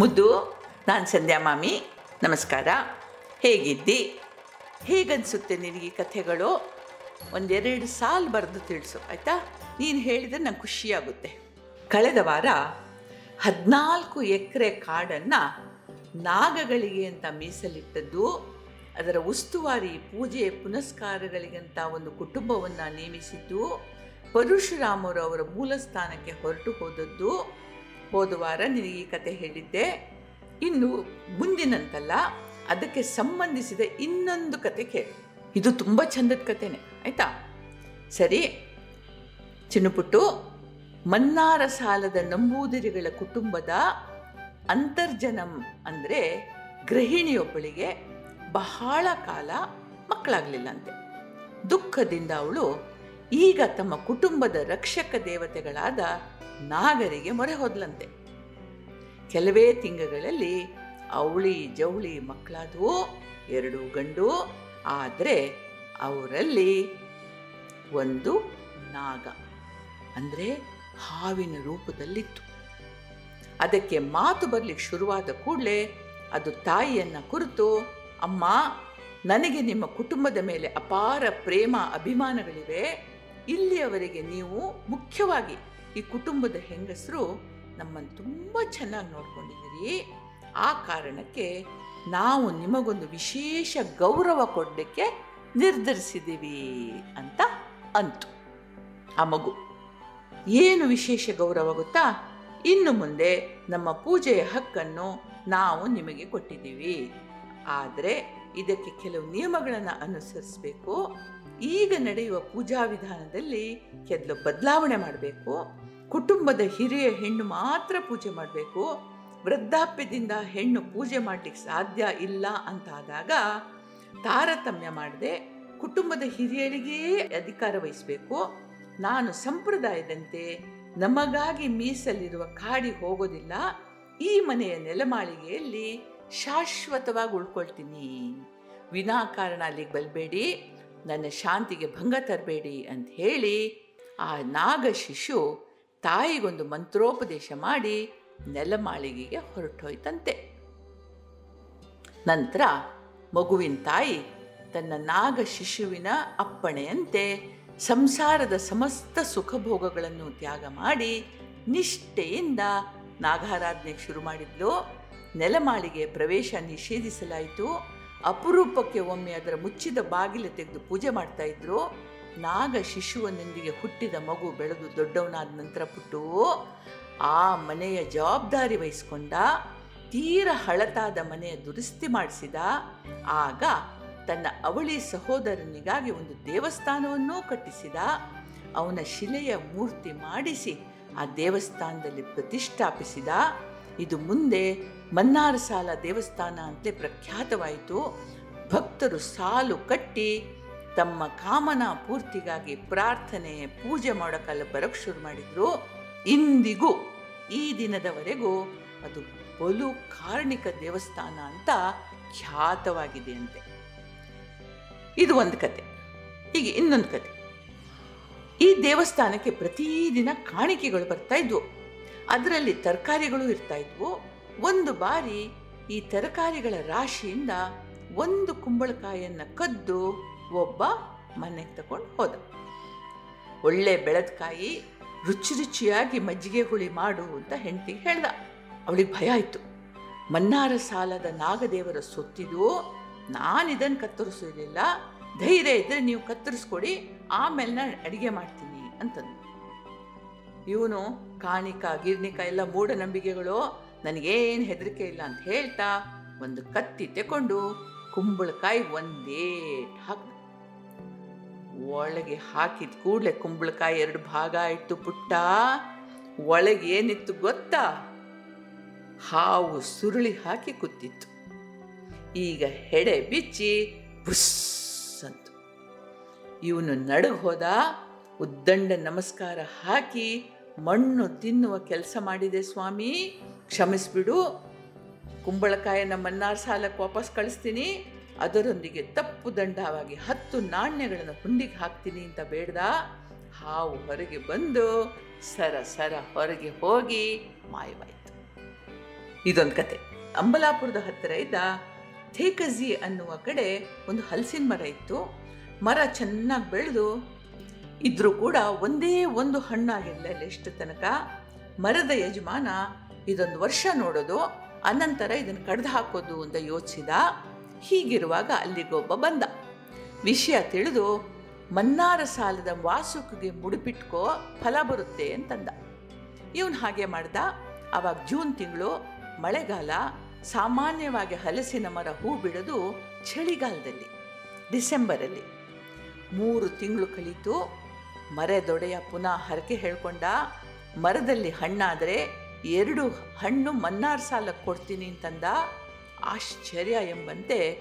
ಮುದ್ದು, ನಾನು ಸಂಧ್ಯಾ ಮಾಮಿ, ನಮಸ್ಕಾರ. ಹೇಗಿದ್ದಿ? ಹೇಗನ್ಸುತ್ತೆ ನಿನಗೆ ಕಥೆಗಳು? ಒಂದೆರಡು ಸಾಲು ಬರೆದು ತಿಳಿಸು, ಆಯಿತಾ? ನೀನು ಹೇಳಿದರೆ ನಂಗೆ ಖುಷಿಯಾಗುತ್ತೆ. ಕಳೆದ ವಾರ ಹದಿನಾಲ್ಕು ಎಕರೆ ಕಾಡನ್ನು ನಾಗಗಳಿಗೆ ಅಂತ ಮೀಸಲಿಟ್ಟದ್ದು, ಅದರ ಉಸ್ತುವಾರಿ ಪೂಜೆ ಪುನಸ್ಕಾರಗಳಿಗಂತ ಒಂದು ಕುಟುಂಬವನ್ನು ನೇಮಿಸಿದ್ದು, ಪರಶುರಾಮರು ಅವರ ಮೂಲ ಸ್ಥಾನಕ್ಕೆ ಹೊರಟು ಹೋದದ್ದು ಹೋದ ವಾರ ನಿನಗೆ ಈ ಕತೆ ಹೇಳಿದ್ದೆ. ಇನ್ನು ಮುಂದಿನಂತಲ್ಲ, ಅದಕ್ಕೆ ಸಂಬಂಧಿಸಿದ ಇನ್ನೊಂದು ಕತೆ ಕೇಳು. ಇದು ತುಂಬ ಚಂದದ ಕತೆನೇ, ಆಯಿತಾ? ಸರಿ, ಚಿನ್ನಪುಟ್ಟು, ಮನ್ನಾರ ಸಾಲದ ನಂಬೂದಿರಿಗಳ ಕುಟುಂಬದ ಅಂತರ್ಜನಂ ಅಂದರೆ ಗೃಹಿಣಿಯೊಬ್ಬಳಿಗೆ ಬಹಳ ಕಾಲ ಮಕ್ಕಳಾಗಲಿಲ್ಲಂತೆ. ದುಃಖದಿಂದ ಅವಳು ಈಗ ತಮ್ಮ ಕುಟುಂಬದ ರಕ್ಷಕ ದೇವತೆಗಳಾದ ನಾಗರಿಗೆ ಮೊರೆ ಹೋದ್ಲಂತೆ. ಕೆಲವೇ ತಿಂಗಳಲ್ಲಿ ಅವಳಿ ಜವಳಿ ಮಕ್ಕಳಾದವು, ಎರಡು ಗಂಡು, ಆದರೆ ಅವರಲ್ಲಿ ಒಂದು ನಾಗ. ಅಂದರೆ ಹಾವಿನ ರೂಪದಲ್ಲಿತ್ತು. ಅದಕ್ಕೆ ಮಾತು ಬರಲಿಕ್ಕೆ ಶುರುವಾದ ಕೂಡಲೇ ಅದು ತಾಯಿಯನ್ನು ಕುರಿತು, ಅಮ್ಮ, ನನಗೆ ನಿಮ್ಮ ಕುಟುಂಬದ ಮೇಲೆ ಅಪಾರ ಪ್ರೇಮ, ಅಭಿಮಾನಗಳಿವೆ. ಇಲ್ಲಿಯವರೆಗೆ ನೀವು ಮುಖ್ಯವಾಗಿ ಈ ಕುಟುಂಬದ ಹೆಂಗಸರು ನಮ್ಮನ್ನು ತುಂಬ ಚೆನ್ನಾಗಿ ನೋಡ್ಕೊಂಡಿದ್ದೀರಿ. ಆ ಕಾರಣಕ್ಕೆ ನಾವು ನಿಮಗೊಂದು ವಿಶೇಷ ಗೌರವ ಕೊಡಲಿಕ್ಕೆ ನಿರ್ಧರಿಸಿದ್ದೀವಿ ಅಂತ ಅಂತು. ಆ ಮಗು. ಏನು ವಿಶೇಷ ಗೌರವ ಗೊತ್ತಾ? ಇನ್ನು ಮುಂದೆ ನಮ್ಮ ಪೂಜೆಯ ಹಕ್ಕನ್ನು ನಾವು ನಿಮಗೆ ಕೊಟ್ಟಿದ್ದೀವಿ. ಆದರೆ ಇದಕ್ಕೆ ಕೆಲವು ನಿಯಮಗಳನ್ನು ಅನುಸರಿಸಬೇಕು. ಈಗ ನಡೆಯುವ ಪೂಜಾ ವಿಧಾನದಲ್ಲಿ ಕೆಲವು ಬದಲಾವಣೆ ಮಾಡಬೇಕು, ಕುಟುಂಬದ ಹಿರಿಯ ಹೆಣ್ಣು ಮಾತ್ರ ಪೂಜೆ ಮಾಡಬೇಕು, ವೃದ್ಧಾಪ್ಯದಿಂದ ಹೆಣ್ಣು ಪೂಜೆ ಮಾಡಲಿಕ್ಕೆ ಸಾಧ್ಯ ಇಲ್ಲ ಅಂತಾದಾಗ ತಾರತಮ್ಯ ಮಾಡದೆ ಕುಟುಂಬದ ಹಿರಿಯರಿಗೇ ಅಧಿಕಾರ ವಹಿಸಬೇಕು. ನಾನು ಸಂಪ್ರದಾಯದಂತೆ ನಮಗಾಗಿ ಮೀಸಲಿರುವ ಕಾಡಿ ಹೋಗೋದಿಲ್ಲ. ಈ ಮನೆಯ ನೆಲಮಾಳಿಗೆಯಲ್ಲಿ ಶಾಶ್ವತವಾಗಿ ಉಳ್ಕೊಳ್ತೀನಿ. ವಿನಾಕಾರಣ ಅಲ್ಲಿಗೆ ಬಲ್ಬೇಡಿ ನನ್ನ ಶಾಂತಿಗೆ ಭಂಗ ತರಬೇಡಿ ಅಂತ ಹೇಳಿ ಆ ನಾಗ ಶಿಶು ತಾಯಿಗೊಂದು ಮಂತ್ರೋಪದೇಶ ಮಾಡಿ ನೆಲಮಾಳಿಗೆಗೆ ಹೊರಟೋಯ್ತಂತೆ. ನಂತರ ಮಗುವಿನ ತಾಯಿ ತನ್ನ ನಾಗ ಶಿಶುವಿನ ಅಪ್ಪಣೆಯಂತೆ ಸಂಸಾರದ ಸಮಸ್ತ ಸುಖಭೋಗಗಳನ್ನು ತ್ಯಾಗ ಮಾಡಿ ನಿಷ್ಠೆಯಿಂದ ನಾಗಾರಾಧನೆಗೆ ಶುರು ಮಾಡಿದ್ಲು. ನೆಲಮಾಳಿಗೆ ಪ್ರವೇಶ ನಿಷೇಧಿಸಲಾಯಿತು. ಅಪರೂಪಕ್ಕೆ ಒಮ್ಮೆ ಅದರ ಮುಚ್ಚಿದ ಬಾಗಿಲು ತೆಗೆದು ಪೂಜೆ ಮಾಡ್ತಾ ಇದ್ರು. ನಾಗ ಶಿಶುವನೊಂದಿಗೆ ಹುಟ್ಟಿದ ಮಗು ಬೆಳೆದು ದೊಡ್ಡವನಾದ ನಂತರ ಪುಟ್ಟು ಆ ಮನೆಯ ಜವಾಬ್ದಾರಿ ವಹಿಸ್ಕೊಂಡ, ತೀರ ಹಳತಾದ ಮನೆಯ ದುರಸ್ತಿ ಮಾಡಿಸಿದ, ಆಗ ತನ್ನ ಅವಳಿ ಸಹೋದರನಿಗಾಗಿ ಒಂದು ದೇವಸ್ಥಾನವನ್ನೂ ಕಟ್ಟಿಸಿದ. ಅವನ ಶಿಲೆಯ ಮೂರ್ತಿ ಮಾಡಿಸಿ ಆ ದೇವಸ್ಥಾನದಲ್ಲಿ ಪ್ರತಿಷ್ಠಾಪಿಸಿದ. ಇದು ಮುಂದೆ ಮನ್ನಾರ ಸಾಲ ದೇವಸ್ಥಾನ ಅಂತಲೇ ಪ್ರಖ್ಯಾತವಾಯಿತು. ಭಕ್ತರು ಸಾಲು ಕಟ್ಟಿ ತಮ್ಮ ಕಾಮನಾ ಪೂರ್ತಿಗಾಗಿ ಪ್ರಾರ್ಥನೆ, ಪೂಜೆ ಮಾಡೋಕ್ಕೆಲ್ಲ ಬರೋಕ್ಕೆ ಶುರು ಮಾಡಿದರು. ಇಂದಿಗೂ ಈ ದಿನದವರೆಗೂ ಅದು ಬಲು ಕಾರ್ಣಿಕ ದೇವಸ್ಥಾನ ಅಂತ ಖ್ಯಾತವಾಗಿದೆ ಅಂತೆ. ಇದು ಒಂದು ಕತೆ. ಹೀಗೆ ಇನ್ನೊಂದು ಕತೆ. ಈ ದೇವಸ್ಥಾನಕ್ಕೆ ಪ್ರತಿದಿನ ಕಾಣಿಕೆಗಳು ಬರ್ತಾ ಇದ್ವು. ಅದರಲ್ಲಿ ತರಕಾರಿಗಳು ಇರ್ತಾ ಇದ್ವು. ಒಂದು ಬಾರಿ ಈ ತರಕಾರಿಗಳ ರಾಶಿಯಿಂದ ಒಂದು ಕುಂಬಳಕಾಯಿಯನ್ನು ಕದ್ದು ಒಬ್ಬ ಮನೆಗೆ ತಗೊಂಡು ಹೋದ. ಒಳ್ಳೆ ಬೆಳೆದಕಾಯಿ ರುಚಿ ರುಚಿಯಾಗಿ ಮಜ್ಜಿಗೆ ಹುಳಿ ಮಾಡು ಅಂತ ಹೆಂಡತಿಗೆ ಹೇಳ್ದ. ಅವಳಿಗೆ ಭಯ ಆಯಿತು. ಮನ್ನಾರ ಸಾಲದ ನಾಗದೇವರ ಸೊತ್ತಿದು ನಾನು ಇದನ್ನ ಕತ್ತರಿಸೋದಿಲ್ಲ. ಧೈರ್ಯ ಇದ್ದರೆ ನೀವು ಕತ್ತರಿಸ್ಕೊಡಿ, ಆಮೇಲೆ ನಾನು ಅಡುಗೆ ಮಾಡ್ತೀನಿ ಅಂತಂದು. ಇವನು ಕಾಣಿಕ ಗಿರ್ನಿಕ ಎಲ್ಲ ಮೂಢನಂಬಿಕೆಗಳು ನನಗೇನು ಹೆದರಿಕೆ ಇಲ್ಲ ಅಂತ ಹೇಳ್ತಾ ಒಂದು ಕತ್ತಿ ತಗೊಂಡು ಕುಂಬಳಕಾಯಿ ಒಂದೇ ಹಾಕ್ದ. ಒಳಗೆ ಹಾಕಿದ ಕೂಡಲೇ ಕುಂಬಳಕಾಯಿ ಎರಡು ಭಾಗ ಇಟ್ಟು ಪುಟ್ಟ, ಒಳಗೆ ಏನಿತ್ತು ಗೊತ್ತಾ? ಹಾವು ಸುರುಳಿ ಹಾಕಿ ಕೂತಿತ್ತು. ಈಗ ಹೆಡೆ ಬಿಚ್ಚಿ ಬುಸ್ ಅಂತು ಇವನು ನಡು ಹೋದ, ಉದ್ದಂಡ ನಮಸ್ಕಾರ ಹಾಕಿ ಮಣ್ಣು ತಿನ್ನುವ ಕೆಲಸ ಮಾಡಿದೆ ಸ್ವಾಮಿ. ಕ್ಷಮಿಸ್ಬಿಡು. ಕುಂಬಳಕಾಯಿನ ಮನ್ನಾರ್ ಸಾಲಕ್ಕೆ ವಾಪಸ್ ಕಳಿಸ್ತೀನಿ. ಅದರೊಂದಿಗೆ ತಪ್ಪು ದಂಡವಾಗಿ ಹತ್ತು ನಾಣ್ಯಗಳನ್ನು ಹುಂಡಿಗೆ ಹಾಕ್ತೀನಿ ಅಂತ ಬೇಡ್ದ. ಹಾವು ಹೊರಗೆ ಬಂದು ಸರ ಸರ ಹೊರಗೆ ಹೋಗಿ ಮಾಯವಾಯಿತು. ಇದೊಂದು ಕತೆ. ಅಂಬಲಾಪುರದ ಹತ್ತಿರ ಇದ್ದ ಥೇಕಜಿ ಅನ್ನುವ ಕಡೆ ಒಂದು ಹಲಸಿನ ಮರ ಇತ್ತು. ಮರ ಚೆನ್ನಾಗಿ ಬೆಳೆದು ಇದ್ರೂ ಕೂಡ ಒಂದೇ ಒಂದು ಹಣ್ಣಾಗಿರಲಿಲ್ಲ ಎಷ್ಟು ತನಕ. ಮರದ ಯಜಮಾನ ಇದೊಂದು ವರ್ಷ ನೋಡೋದು, ಅನಂತರ ಇದನ್ನು ಕಡ್ದು ಹಾಕೋದು ಅಂತ ಯೋಚಿಸಿದ, ಹೀಗಿರುವಾಗ ಅಲ್ಲಿಗೊಬ್ಬ ಬಂದ. ವಿಷಯ ತಿಳಿದು, ಮನ್ನಾರ ಸಾಲದ ವಾಸುಕಿಗೆ ಮುಡಿಪಿಟ್ಕೋ, ಫಲ ಬರುತ್ತೆ ಅಂತಂದ. ಇವನು ಹಾಗೆ ಮಾಡ್ದ. ಆವಾಗ ಜೂನ್ ತಿಂಗಳು, ಮಳೆಗಾಲ, ಸಾಮಾನ್ಯವಾಗಿ ಹಲಸಿನ ಮರ ಹೂ ಬಿಡೋದು ಚಳಿಗಾಲದಲ್ಲಿ, ಡಿಸೆಂಬರಲ್ಲಿ. ಮೂರು ತಿಂಗಳು ಕಳೀತು. ಮರೆದೊಡೆಯ ಪುನಃ ಹರಕೆ ಹೇಳ್ಕೊಂಡ, ಮರದಲ್ಲಿ ಹಣ್ಣಾದರೆ ಎರಡು ಹಣ್ಣು ಮನ್ನಾರ್ ಸಾಲಕ್ಕೆ ಕೊಡ್ತೀನಿ ಅಂತಂದ ಆಶ್ಚರ್ಯ ಎಂಬಂತೆ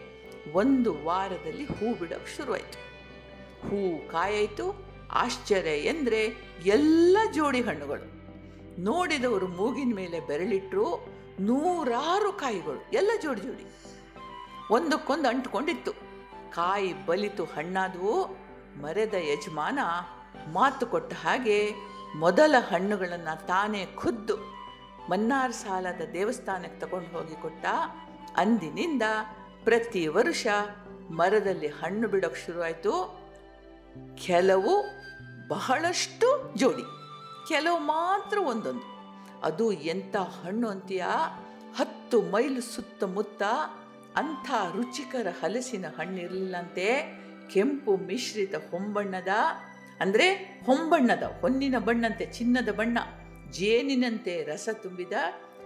ಒಂದು ವಾರದಲ್ಲಿ ಹೂ ಬಿಡೋಕ್ಕೆ ಶುರುವಾಯಿತು. ಹೂ ಕಾಯಾಯಿತು. ಆಶ್ಚರ್ಯ ಎಂದರೆ ಎಲ್ಲ ಜೋಡಿ ಹಣ್ಣುಗಳು. ನೋಡಿದವರು ಮೂಗಿನ ಮೇಲೆ ಬೆರಳಿಟ್ರು ನೂರಾರು ಕಾಯಿಗಳು, ಎಲ್ಲ ಜೋಡಿ ಜೋಡಿ. ಒಂದಕ್ಕೊಂದು ಅಂಟ್ಕೊಂಡಿತ್ತು. ಕಾಯಿ ಬಲಿತು ಹಣ್ಣಾದವು. ಮರೆದ ಯಜಮಾನ ಮಾತು ಕೊಟ್ಟ ಹಾಗೆ ಮೊದಲ ಹಣ್ಣುಗಳನ್ನು ತಾನೇ ಖುದ್ದು ಮನ್ನಾರ್ ಸಾಲದ ದೇವಸ್ಥಾನಕ್ಕೆ ತಗೊಂಡು ಹೋಗಿ ಕೊಟ್ಟ ಅಂದಿನಿಂದ ಪ್ರತಿ ವರ್ಷ ಮರದಲ್ಲಿ ಹಣ್ಣು ಬಿಡೋಕೆ ಶುರುವಾಯಿತು ಕೆಲವು ಬಹಳಷ್ಟು ಜೋಡಿ, ಕೆಲವು ಮಾತ್ರ ಒಂದೊಂದು. ಅದು ಎಂಥ ಹಣ್ಣು ಅಂತೀಯ? ಹತ್ತು ಮೈಲು ಸುತ್ತಮುತ್ತ ಅಂಥ ರುಚಿಕರ ಹಲಸಿನ ಹಣ್ಣಿರಲಿಲ್ಲಂತೆ ಕೆಂಪು ಮಿಶ್ರಿತ ಹೊಂಬಣ್ಣದ, ಅಂದರೆ ಹೊಂಬಣ್ಣದ, ಹೊನ್ನಿನ ಬಣ್ಣಂತೆ, ಚಿನ್ನದ ಬಣ್ಣ. ಜೇನಿನಂತೆ ರಸ ತುಂಬಿದ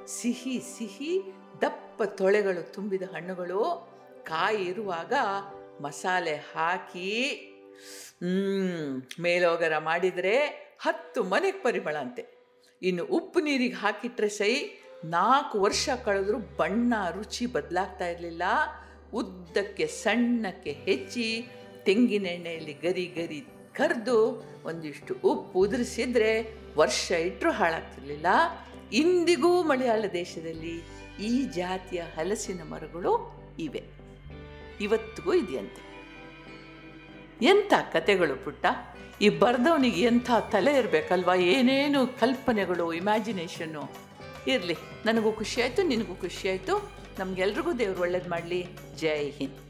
ಸಿಹಿ ಸಿಹಿ ದಪ್ಪ ತೊಳೆಗಳು ತುಂಬಿದ ಹಣ್ಣುಗಳು ಕಾಯಿ ಇರುವಾಗ ಮಸಾಲೆ ಹಾಕಿ ಮೇಲೋಗರ ಮಾಡಿದರೆ ಹತ್ತು ಮನೆಗೆ ಪರಿಮಳ ಅಂತೆ. ಇನ್ನು ಉಪ್ಪು ನೀರಿಗೆ ಹಾಕಿಟ್ರೆ ಸೈ ನಾಲ್ಕು ವರ್ಷ ಕಳೆದ್ರೂ ಬಣ್ಣ ರುಚಿ ಬದಲಾಗ್ತಾ ಇರಲಿಲ್ಲ. ಉದ್ದಕ್ಕೆ ಸಣ್ಣಕ್ಕೆ ಹೆಚ್ಚಿ ತೆಂಗಿನೆಣ್ಣೆಯಲ್ಲಿ ಗರಿ ಗರಿ ಕರೆದು ಒಂದಿಷ್ಟು ಉಪ್ಪು ಉದುರಿಸಿದ್ರೆ ವರ್ಷ ಇಟ್ಟರೂ ಹಾಳಾಗ್ತಿರ್ಲಿಲ್ಲ. ಇಂದಿಗೂ ಮಲಯಾಳ ದೇಶದಲ್ಲಿ ಈ ಜಾತಿಯ ಹಲಸಿನ ಮರಗಳು ಇವೆ. ಇವತ್ತಿಗೂ ಇದೆಯಂತೆ. ಎಂಥ ಕತೆಗಳು ಪುಟ್ಟ? ಈ ಬರೆದವನಿಗೆ ಎಂಥ ತಲೆ ಇರಬೇಕಲ್ವಾ? ಏನೇನು ಕಲ್ಪನೆಗಳು ಇಮ್ಯಾಜಿನೇಷನ್ನು ಇರಲಿ, ನನಗೂ ಖುಷಿಯಾಯಿತು, ನಿನಗೂ ಖುಷಿಯಾಯಿತು. ನಮಗೆಲ್ರಿಗೂ ದೇವ್ರು ಒಳ್ಳೇದು ಮಾಡಲಿ. ಜೈ ಹಿಂದ್.